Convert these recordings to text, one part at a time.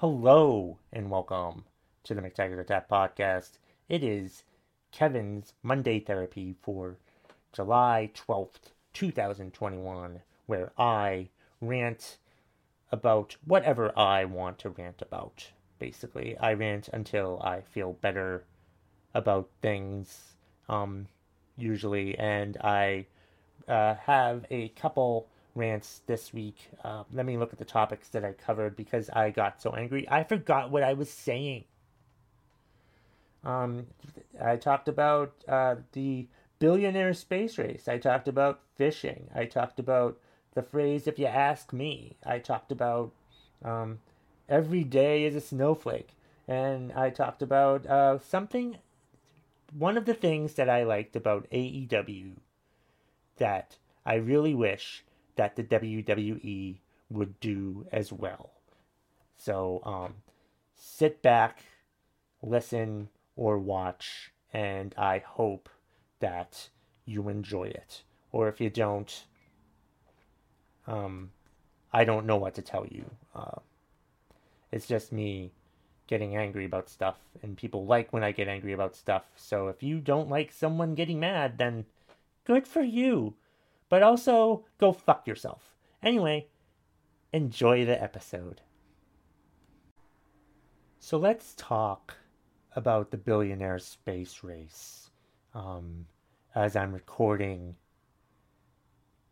Hello and welcome to the McTaggart Attack podcast. It is Kevin's Monday Therapy for July 12th, 2021, where I rant about whatever I want to rant about. Basically, I rant until I feel better about things, um, usually, and I uh, have a couple rants this week. Uh, let me look at the topics that I covered because I got so angry. I forgot what I was saying. Um, I talked about uh, the billionaire space race. I talked about fishing. I talked about the phrase "if you ask me." I talked about um, every day is a snowflake, and I talked about uh, something. One of the things that I liked about AEW that I really wish that the WWE would do as well. So um, sit back, listen, or watch, and I hope that you enjoy it. Or if you don't, um, I don't know what to tell you. Uh, it's just me getting angry about stuff, and people like when I get angry about stuff. So if you don't like someone getting mad, then good for you. But also, go fuck yourself. Anyway, enjoy the episode. So let's talk about the billionaire space race. Um, as I'm recording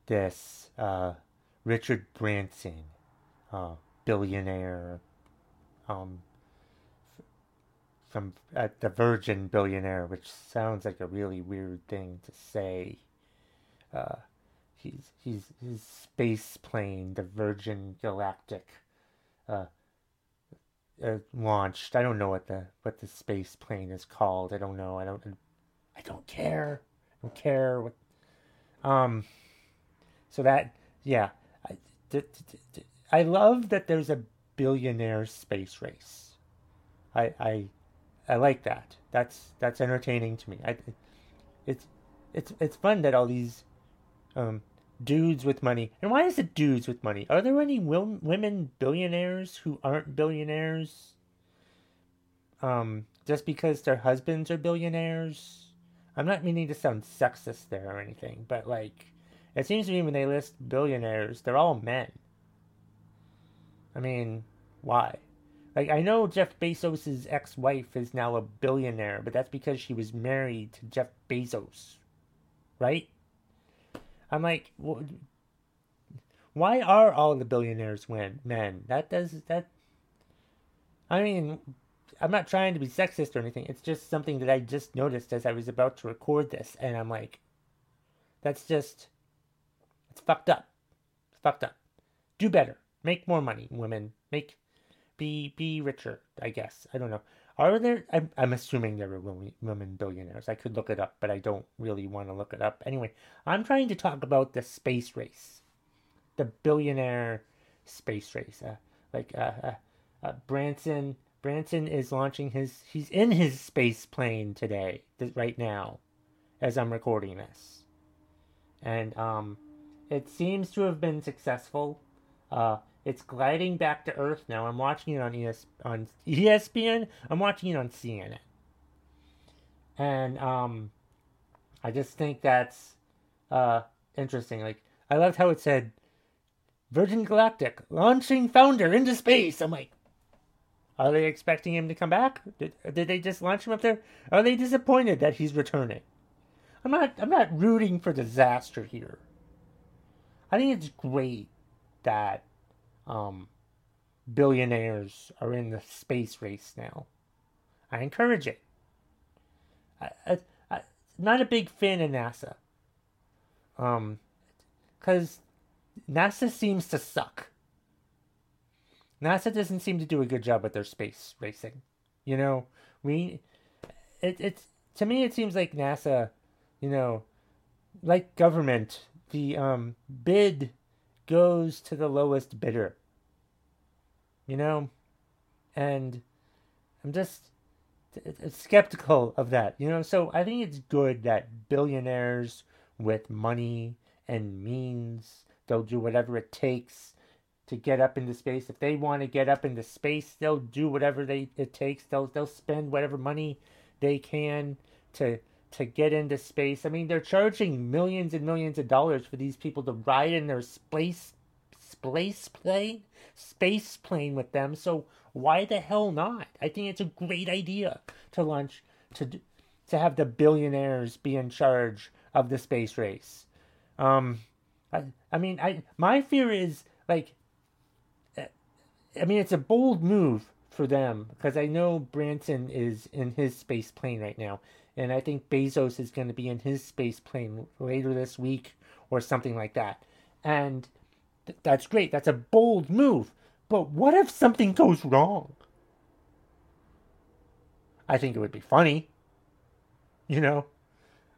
this, uh, Richard Branson, uh, billionaire, um, from uh, the Virgin billionaire, which sounds like a really weird thing to say. Uh, he's he's his space plane, the Virgin Galactic, uh, uh, launched. I don't know what the what the space plane is called. I don't know. I don't. I don't care. I don't care what. Um. So that yeah, I, d- d- d- I love that there's a billionaire space race. I I I like that. That's that's entertaining to me. I it's it's it's fun that all these um dudes with money. And why is it dudes with money? Are there any will- women billionaires who aren't billionaires? Um, just because their husbands are billionaires? I'm not meaning to sound sexist there or anything, but like, it seems to me when they list billionaires, they're all men. I mean, why? Like, I know Jeff Bezos' ex wife is now a billionaire, but that's because she was married to Jeff Bezos, right? I'm like, why are all the billionaires men? That does that. I mean, I'm not trying to be sexist or anything. It's just something that I just noticed as I was about to record this, and I'm like, that's just, it's fucked up. It's fucked up. Do better. Make more money, women. Make, be be richer. I guess. I don't know. Are there? I'm, I'm assuming there are women women billionaires. I could look it up, but I don't really want to look it up. Anyway, I'm trying to talk about the space race, the billionaire space race. Uh, like uh, uh, uh, Branson, Branson is launching his. He's in his space plane today, right now, as I'm recording this, and um, it seems to have been successful. Uh, it's gliding back to Earth now. I'm watching it on ES on ESPN. I'm watching it on CNN. And um, I just think that's uh, interesting. Like I loved how it said Virgin Galactic launching founder into space. I'm like, are they expecting him to come back? Did, did they just launch him up there? Are they disappointed that he's returning? I'm not. I'm not rooting for disaster here. I think it's great that um, billionaires are in the space race now. I encourage it. I, I, I not a big fan of NASA. Um, because NASA seems to suck. NASA doesn't seem to do a good job with their space racing. You know, we, it, it's to me it seems like NASA, you know, like government, the um bid goes to the lowest bidder. You know? And I'm just skeptical of that, you know? So I think it's good that billionaires with money and means, they'll do whatever it takes to get up into space. If they want to get up into space, they'll do whatever they it takes. They'll they'll spend whatever money they can to to get into space. I mean, they're charging millions and millions of dollars for these people to ride in their space space plane, space plane with them. So why the hell not? I think it's a great idea to launch to to have the billionaires be in charge of the space race. Um, I, I mean, I my fear is like, I mean, it's a bold move for them because I know Branson is in his space plane right now, and I think Bezos is going to be in his space plane later this week or something like that, and th- that's great. That's a bold move. But what if something goes wrong? I think it would be funny. You know,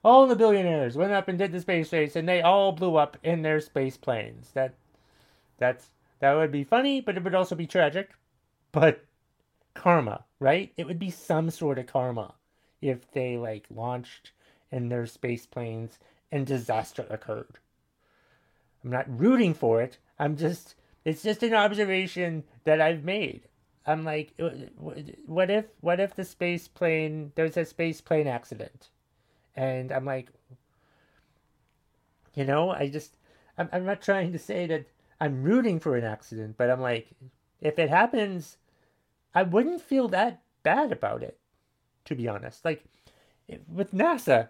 all the billionaires went up and did the space race, and they all blew up in their space planes. That, that's that would be funny, but it would also be tragic. But karma, right? It would be some sort of karma if they like launched in their space planes and disaster occurred. I'm not rooting for it. I'm just it's just an observation that I've made. I'm like, what if, what if the space plane, there's a space plane accident? And I'm like, you know, I just, I'm, I'm not trying to say that I'm rooting for an accident, but I'm like, if it happens, I wouldn't feel that bad about it, to be honest. Like, with NASA,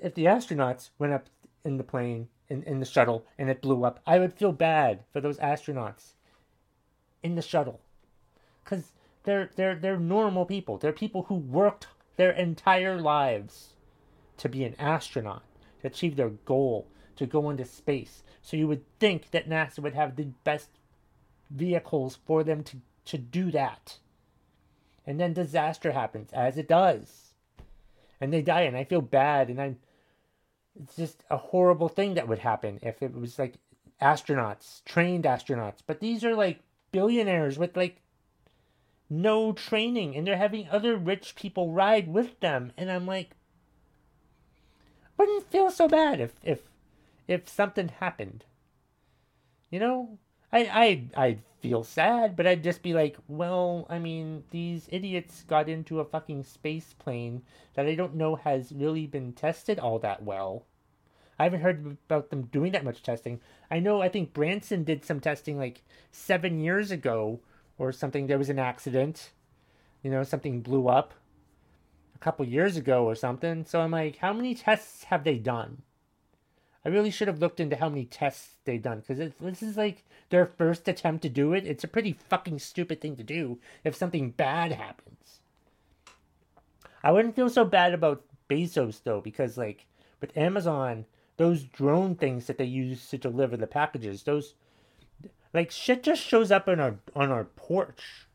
if the astronauts went up in the plane in, in the shuttle and it blew up, I would feel bad for those astronauts in the shuttle. Cause they're they're they're normal people. They're people who worked their entire lives to be an astronaut, to achieve their goal, to go into space. So you would think that NASA would have the best vehicles for them to, to do that. And then disaster happens, as it does. And they die, and I feel bad, and I'm it's just a horrible thing that would happen if it was like astronauts, trained astronauts. But these are like billionaires with like no training and they're having other rich people ride with them and I'm like wouldn't feel so bad if if if something happened. You know? I I I'd feel sad, but I'd just be like, well, I mean, these idiots got into a fucking space plane that I don't know has really been tested all that well. I haven't heard about them doing that much testing. I know I think Branson did some testing like seven years ago or something. There was an accident, you know, something blew up a couple years ago or something. So I'm like, how many tests have they done? I really should have looked into how many tests they've done because this is like their first attempt to do it. It's a pretty fucking stupid thing to do if something bad happens. I wouldn't feel so bad about Bezos though because like with Amazon, those drone things that they use to deliver the packages, those like shit just shows up on our on our porch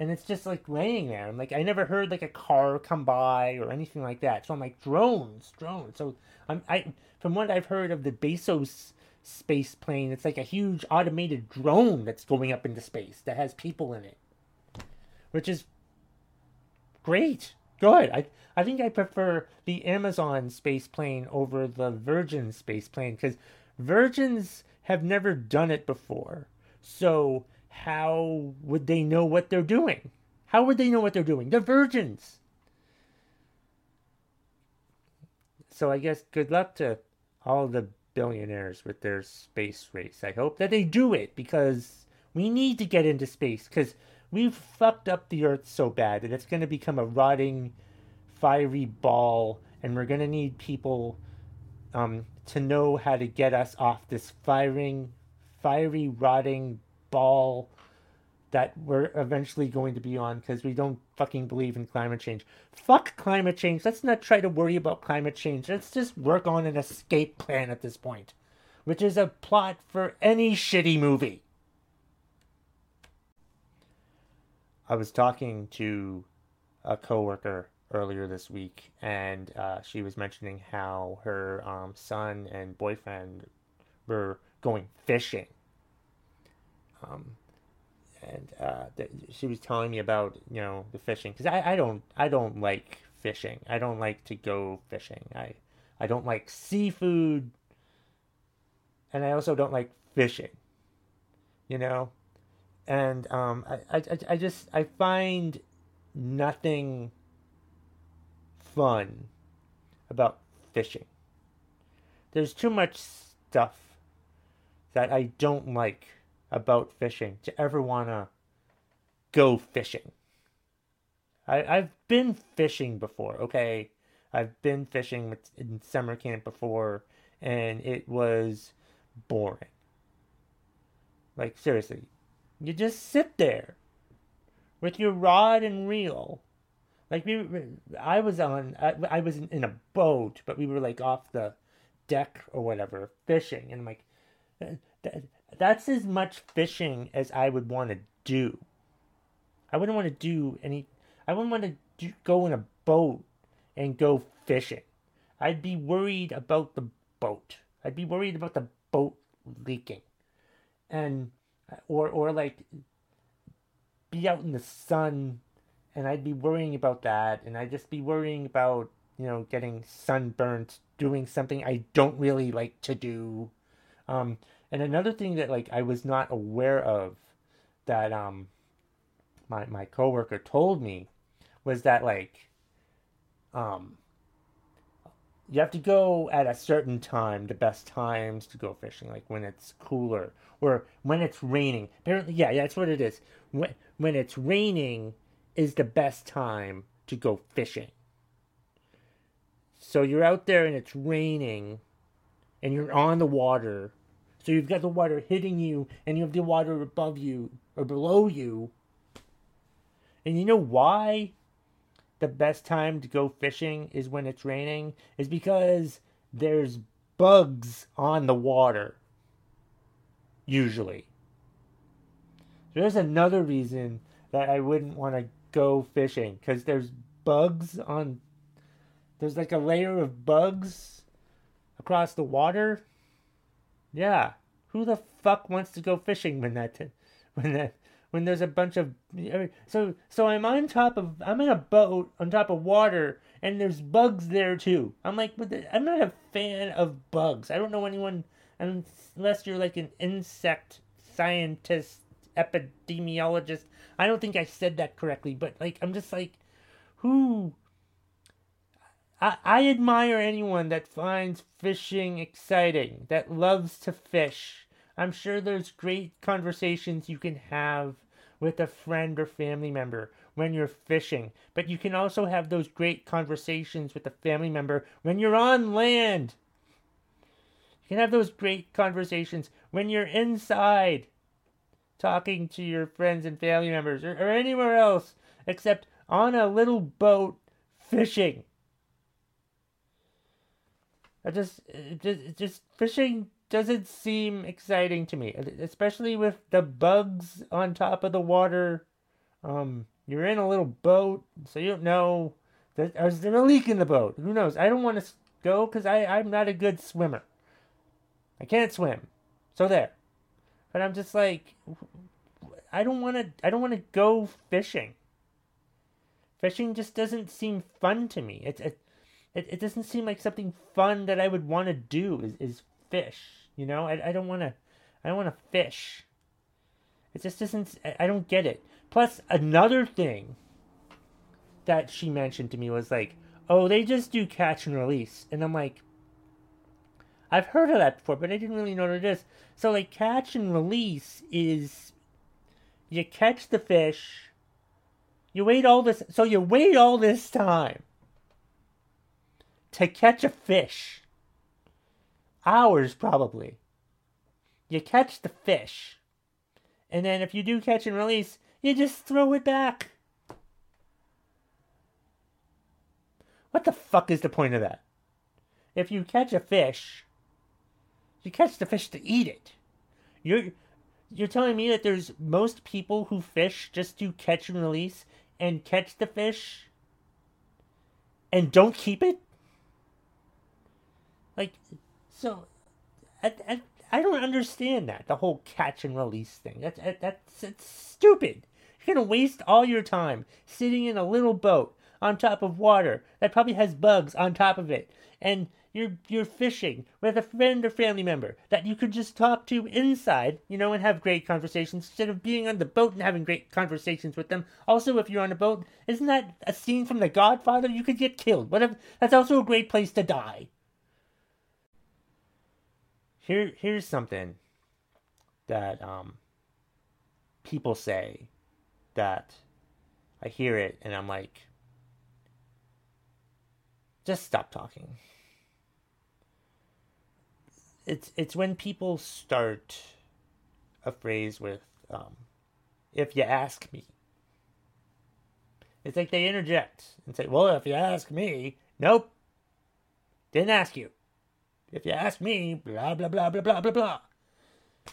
and it's just like laying there. I'm like, I never heard like a car come by or anything like that. So I'm like, drones, drones. So I'm I from what I've heard of the Bezos space plane, it's like a huge automated drone that's going up into space that has people in it, which is great, good. I I think I prefer the Amazon space plane over the Virgin space plane because Virgins have never done it before. So how would they know what they're doing? How would they know what they're doing? They're virgins. So I guess good luck to all the billionaires with their space race. I hope that they do it because we need to get into space because we've fucked up the earth so bad that it's going to become a rotting, fiery ball, and we're going to need people um, to know how to get us off this firing, fiery, rotting ball that we're eventually going to be on because we don't fucking believe in climate change. Fuck climate change. Let's not try to worry about climate change. Let's just work on an escape plan at this point, which is a plot for any shitty movie. I was talking to a coworker earlier this week, and uh, she was mentioning how her um, son and boyfriend were going fishing um, and uh, th- she was telling me about you know the fishing because I, I don't I don't like fishing. I don't like to go fishing. I I don't like seafood, and I also don't like fishing. you know, and um, I, I, I just I find nothing fun about fishing. There's too much stuff that I don't like about fishing to ever want to go fishing. I, I've been fishing before, okay? I've been fishing in summer camp before, and it was boring. Like, seriously, you just sit there with your rod and reel. Like we, I was on, I, I was in a boat, but we were like off the deck or whatever, fishing, and I'm like, that's as much fishing as I would want to do. I wouldn't want to do any. I wouldn't want to do, go in a boat and go fishing. I'd be worried about the boat. I'd be worried about the boat leaking, and or or like be out in the sun, and I'd be worrying about that, and I'd just be worrying about you know getting sunburnt doing something I don't really like to do. Um, and another thing that like I was not aware of that um my my coworker told me was that like um you have to go at a certain time the best times to go fishing like when it's cooler or when it's raining. Apparently yeah, yeah that's what it is. When when it's raining is the best time to go fishing. So you're out there and it's raining and you're on the water so you've got the water hitting you and you have the water above you or below you and you know why the best time to go fishing is when it's raining? Is because there's bugs on the water. Usually. There's another reason that I wouldn't want to go fishing because there's bugs on. There's like a layer of bugs across the water. Yeah, who the fuck wants to go fishing when that when that when there's a bunch of so so I'm on top of I'm in a boat on top of water and there's bugs there too. I'm like, I'm not a fan of bugs. I don't know anyone unless you're like an insect scientist, epidemiologist. I don't think I said that correctly, but like I'm just like, who? I, I admire anyone that finds fishing exciting, that loves to fish I'm sure there's great conversations you can have with a friend or family member when you're fishing, but you can also have those great conversations with a family member when you're on land. You can have those great conversations when you're inside talking to your friends and family members or, or anywhere else except on a little boat fishing. I just, just, just fishing doesn't seem exciting to me, especially with the bugs on top of the water. Um, you're in a little boat, so you don't know. Is there a leak in the boat? Who knows? I don't want to go because I I'm not a good swimmer. I can't swim, so there. But I'm just like, I don't want to. I don't want to go fishing. Fishing just doesn't seem fun to me. It it it, it doesn't seem like something fun that I would want to do. Is is fish? You know, I, I don't want to, I don't want to fish. It just doesn't, I don't get it. Plus, another thing that she mentioned to me was like, oh, they just do catch and release. And I'm like, I've heard of that before, but I didn't really know what it is. So, like, catch and release is you catch the fish, you wait all this, so you wait all this time to catch a fish hours probably. You catch the fish. And then if you do catch and release, you just throw it back. What the fuck is the point of that? If you catch a fish, you catch the fish to eat it. You're you're telling me that there's most people who fish just do catch and release and catch the fish and don't keep it? Like so, I, I, I don't understand that the whole catch and release thing. That's that's it's stupid. You're gonna waste all your time sitting in a little boat on top of water that probably has bugs on top of it, and you're you're fishing with a friend or family member that you could just talk to inside, you know, and have great conversations instead of being on the boat and having great conversations with them. Also, if you're on a boat, isn't that a scene from The Godfather? You could get killed. What if that's also a great place to die? Here here's something that um people say that I hear it and I'm like just stop talking. It's it's when people start a phrase with um, if you ask me. It's like they interject and say well if you ask me nope didn't ask you if you ask me blah blah blah blah blah blah blah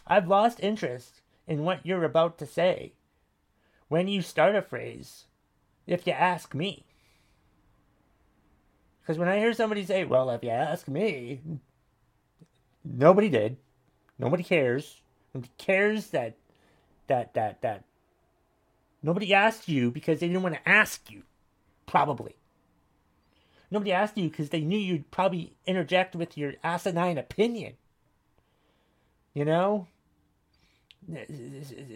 i've lost interest in what you're about to say when you start a phrase if you ask me because when i hear somebody say well if you ask me Nobody did. Nobody cares. Nobody cares that that that that nobody asked you because they didn't want to ask you. Probably. Nobody asked you because they knew you'd probably interject with your asinine opinion. You know?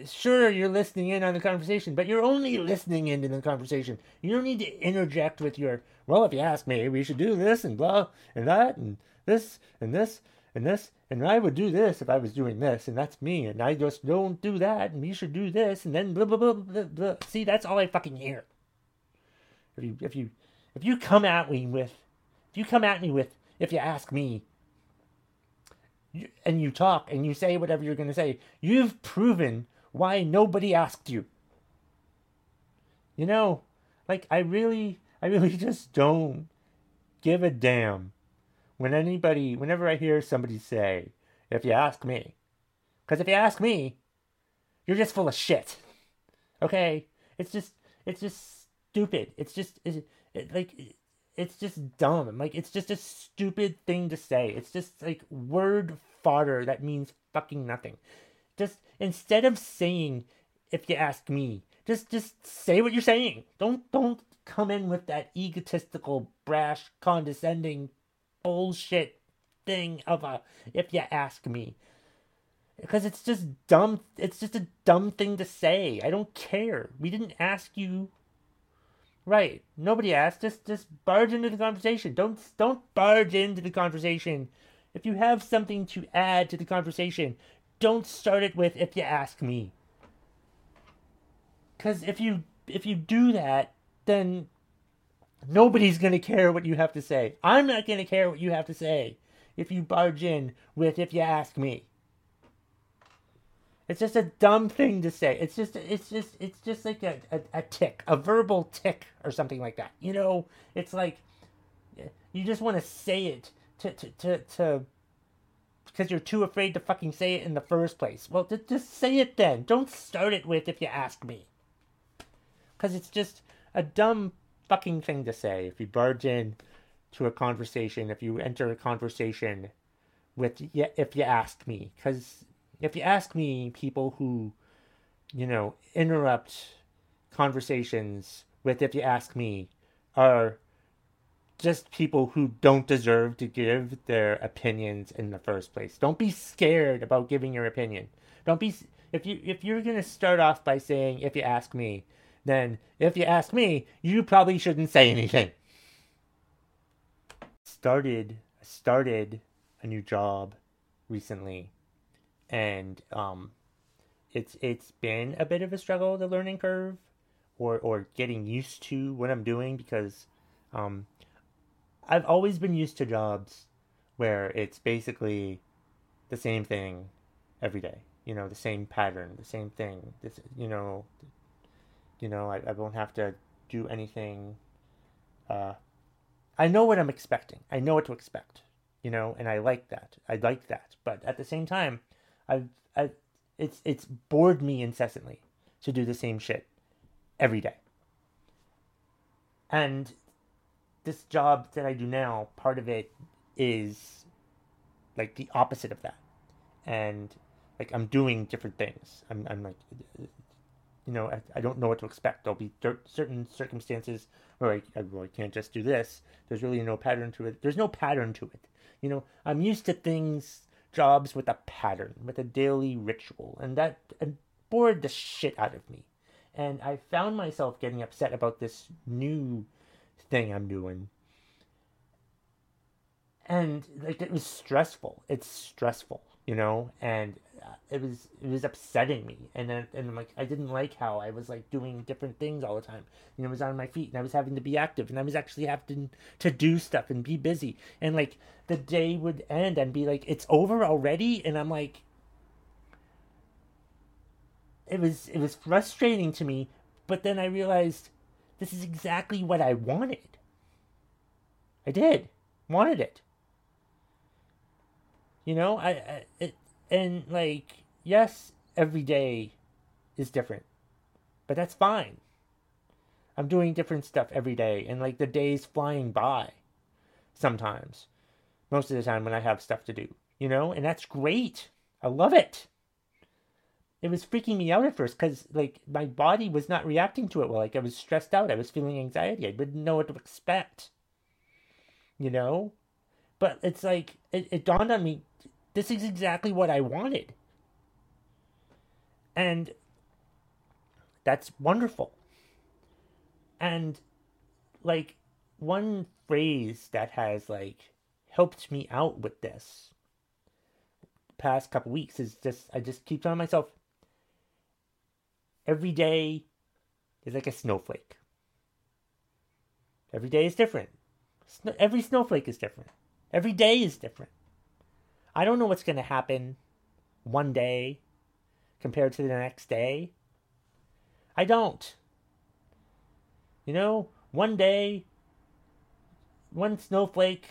Sure, you're listening in on the conversation, but you're only listening into the conversation. You don't need to interject with your, well, if you ask me, we should do this and blah and that and this and this and this, and I would do this if I was doing this, and that's me, and I just don't do that, and you should do this, and then blah blah blah blah blah. See, that's all I fucking hear. If you if you if you come at me with, if you come at me with, if you ask me, and you talk and you say whatever you're gonna say, you've proven why nobody asked you. You know, like I really, I really just don't give a damn when anybody, whenever I hear somebody say, if you ask me, because if you ask me, you're just full of shit. Okay? It's just, it's just stupid. It's just, it, it, like, it's just dumb. Like, it's just a stupid thing to say. It's just like word fodder that means fucking nothing. Just, instead of saying, if you ask me, just, just say what you're saying. Don't, don't come in with that egotistical, brash, condescending bullshit thing of a if you ask me because it's just dumb it's just a dumb thing to say i don't care we didn't ask you right. Nobody asked. Just just barge into the conversation. Don't don't barge into the conversation. If you have something to add to the conversation don't start it with if you ask me. Because if you if you do that then Nobody's going to care what you have to say. I'm not going to care what you have to say if you barge in with if you ask me. It's just a dumb thing to say. It's just it's just it's just like a, a, a tic, a verbal tic or something like that. You know, it's like you just want to say it to to to, to because you're too afraid to fucking say it in the first place. Well, just, just say it then. Don't start it with if you ask me. Because it's just a dumb fucking thing to say if you barge in to a conversation, if you enter a conversation with, if you ask me. Because if you ask me, people who, you know, interrupt conversations with, if you ask me, are just people who don't deserve to give their opinions in the first place. Don't be scared about giving your opinion. Don't be if you if you're going to start off by saying if you ask me, then if you ask me, you probably shouldn't say anything. Started started a new job recently and um it's it's been a bit of a struggle the learning curve or or getting used to what I'm doing because um I've always been used to jobs where it's basically the same thing every day. You know, the same pattern, the same thing. This you know, you know, I, I won't have to do anything. Uh, I know what I'm expecting. I know what to expect. You know, and I like that. I like that. But at the same time, I've, I, it's it's bored me incessantly to do the same shit every day. And this job that I do now, part of it is like the opposite of that. And like I'm doing different things. I'm I'm like you know, I, I don't know what to expect. There'll be certain circumstances where I, I, well, I can't just do this. There's really no pattern to it. There's no pattern to it. You know, I'm used to things, jobs with a pattern, with a daily ritual, and that and bored the shit out of me. And I found myself getting upset about this new thing I'm doing. And like it was stressful. It's stressful, you know, and uh, it was it was upsetting me and then and I'm like I didn't like how I was like doing different things all the time. You know, I was on my feet and I was having to be active and I was actually having to do stuff and be busy. And like the day would end and be like, it's over already and I'm like it was it was frustrating to me, but then I realized this is exactly what I wanted. I did. Wanted it. You know, I, I it and like yes, every day is different, but that's fine. I'm doing different stuff every day, and like the day's flying by sometimes. Most of the time when I have stuff to do, you know, and that's great. I love it. It was freaking me out at first because like my body was not reacting to it well. Like I was stressed out. I was feeling anxiety. I didn't know what to expect. You know? But it's like it, it dawned on me this is exactly what I wanted. And that's wonderful. And like one phrase that has like helped me out with this past couple weeks is just I just keep telling myself every day is like a snowflake. Every day is different. Every snowflake is different. Every day is different. I don't know what's going to happen one day compared to the next day. I don't. You know, one day, one snowflake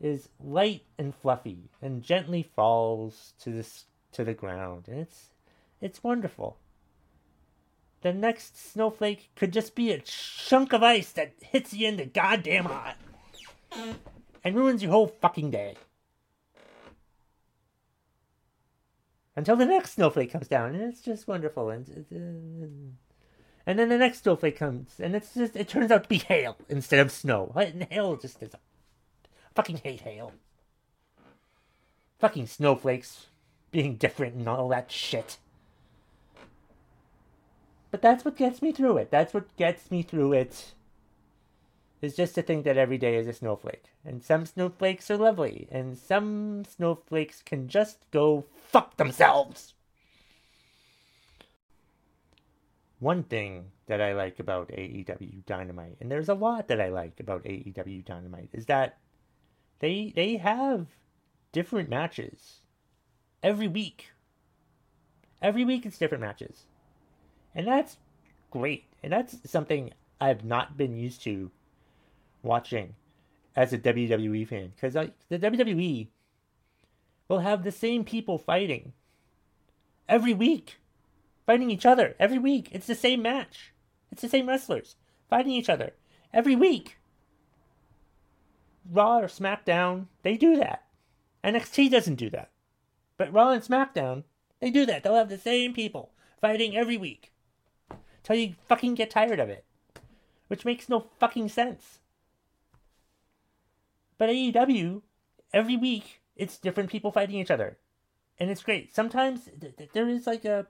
is light and fluffy and gently falls to this to the ground, and it's it's wonderful. The next snowflake could just be a chunk of ice that hits you in the goddamn eye and ruins your whole fucking day. until the next snowflake comes down, and it's just wonderful. And and then the next snowflake comes, and it's just it turns out to be hail instead of snow. And hail just is a fucking hate hail. Fucking snowflakes being different and all that shit. But that's what gets me through it. That's what gets me through it is just to think that every day is a snowflake. And some snowflakes are lovely, and some snowflakes can just go fuck themselves. One thing that I like about AEW Dynamite, and there's a lot that I like about AEW Dynamite, is that they they have different matches every week. Every week it's different matches. And that's great. And that's something I've not been used to watching as a WWE fan because the WWE will have the same people fighting every week, fighting each other every week. It's the same match. It's the same wrestlers fighting each other every week. Raw or SmackDown, they do that. NXT doesn't do that. But Raw and SmackDown, they do that. They'll have the same people fighting every week. Till you fucking get tired of it. Which makes no fucking sense. But AEW, every week, it's different people fighting each other. And it's great. Sometimes th- th- there is like a.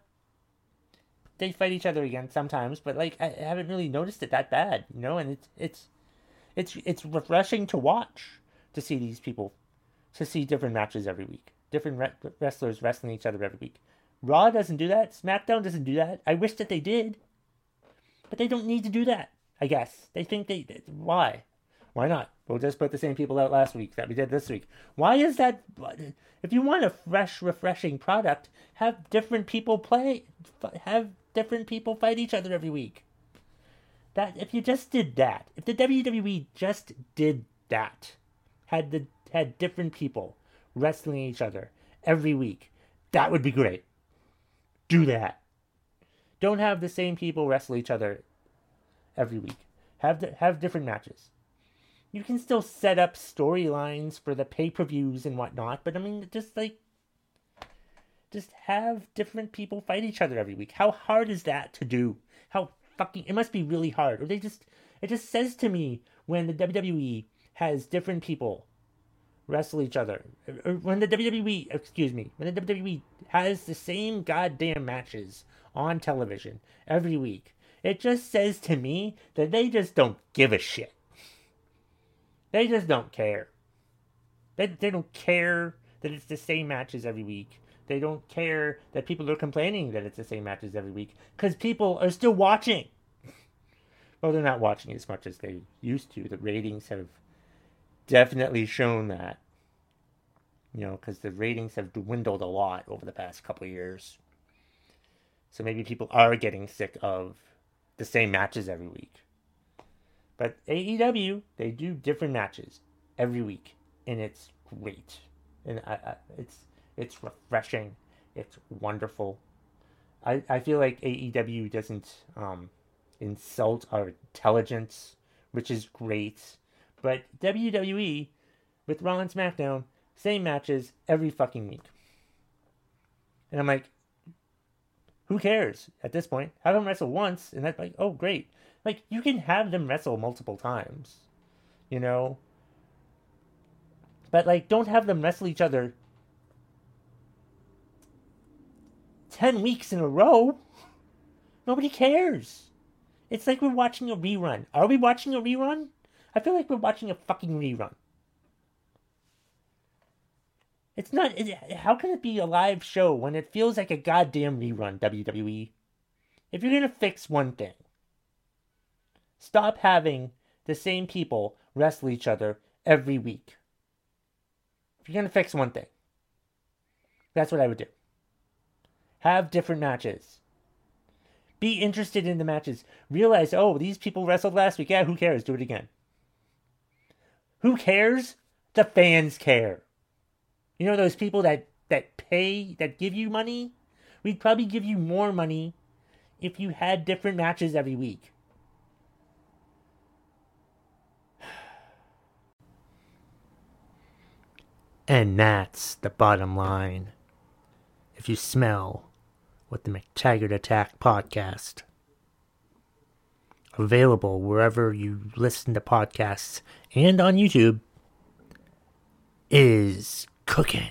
They fight each other again sometimes, but like I haven't really noticed it that bad, you know. And it's it's it's it's refreshing to watch to see these people, to see different matches every week, different re- wrestlers wrestling each other every week. Raw doesn't do that. SmackDown doesn't do that. I wish that they did, but they don't need to do that. I guess they think they why why not? We'll just put the same people out last week that we did this week. Why is that? If you want a fresh, refreshing product, have different people play, have different people fight each other every week. That if you just did that, if the WWE just did that, had the had different people wrestling each other every week, that would be great. Do that. Don't have the same people wrestle each other every week. Have have different matches you can still set up storylines for the pay per views and whatnot, but I mean, just like, just have different people fight each other every week. How hard is that to do? how fucking it must be really hard. Or they just it just says to me when the WWE has different people wrestle each other. Or when the WWE, excuse me, when the WWE has the same goddamn matches on television every week, it just says to me that they just don't give a shit. They just don't care. They, they don't care that it's the same matches every week. They don't care that people are complaining that it's the same matches every week because people are still watching. well, they're not watching as much as they used to. The ratings have definitely shown that. You know, because the ratings have dwindled a lot over the past couple years. So maybe people are getting sick of the same matches every week. But AEW, they do different matches every week, and it's great, and I, I, it's it's refreshing, it's wonderful. I, I feel like AEW doesn't um, insult our intelligence, which is great. But WWE, with Raw and SmackDown, same matches every fucking week. And I'm like, who cares at this point? Have them wrestle once, and that's like, oh, great. Like, you can have them wrestle multiple times, you know? But, like, don't have them wrestle each other 10 weeks in a row. Nobody cares. It's like we're watching a rerun. Are we watching a rerun? I feel like we're watching a fucking rerun. It's not. How can it be a live show when it feels like a goddamn rerun, WWE? If you're gonna fix one thing, stop having the same people wrestle each other every week. If you're gonna fix one thing, that's what I would do. Have different matches. Be interested in the matches. Realize, oh, these people wrestled last week. Yeah, who cares? Do it again. Who cares? The fans care. You know those people that that pay that give you money? We'd probably give you more money if you had different matches every week. And that's the bottom line. If you smell what the McTaggart Attack podcast, available wherever you listen to podcasts and on YouTube, is cooking.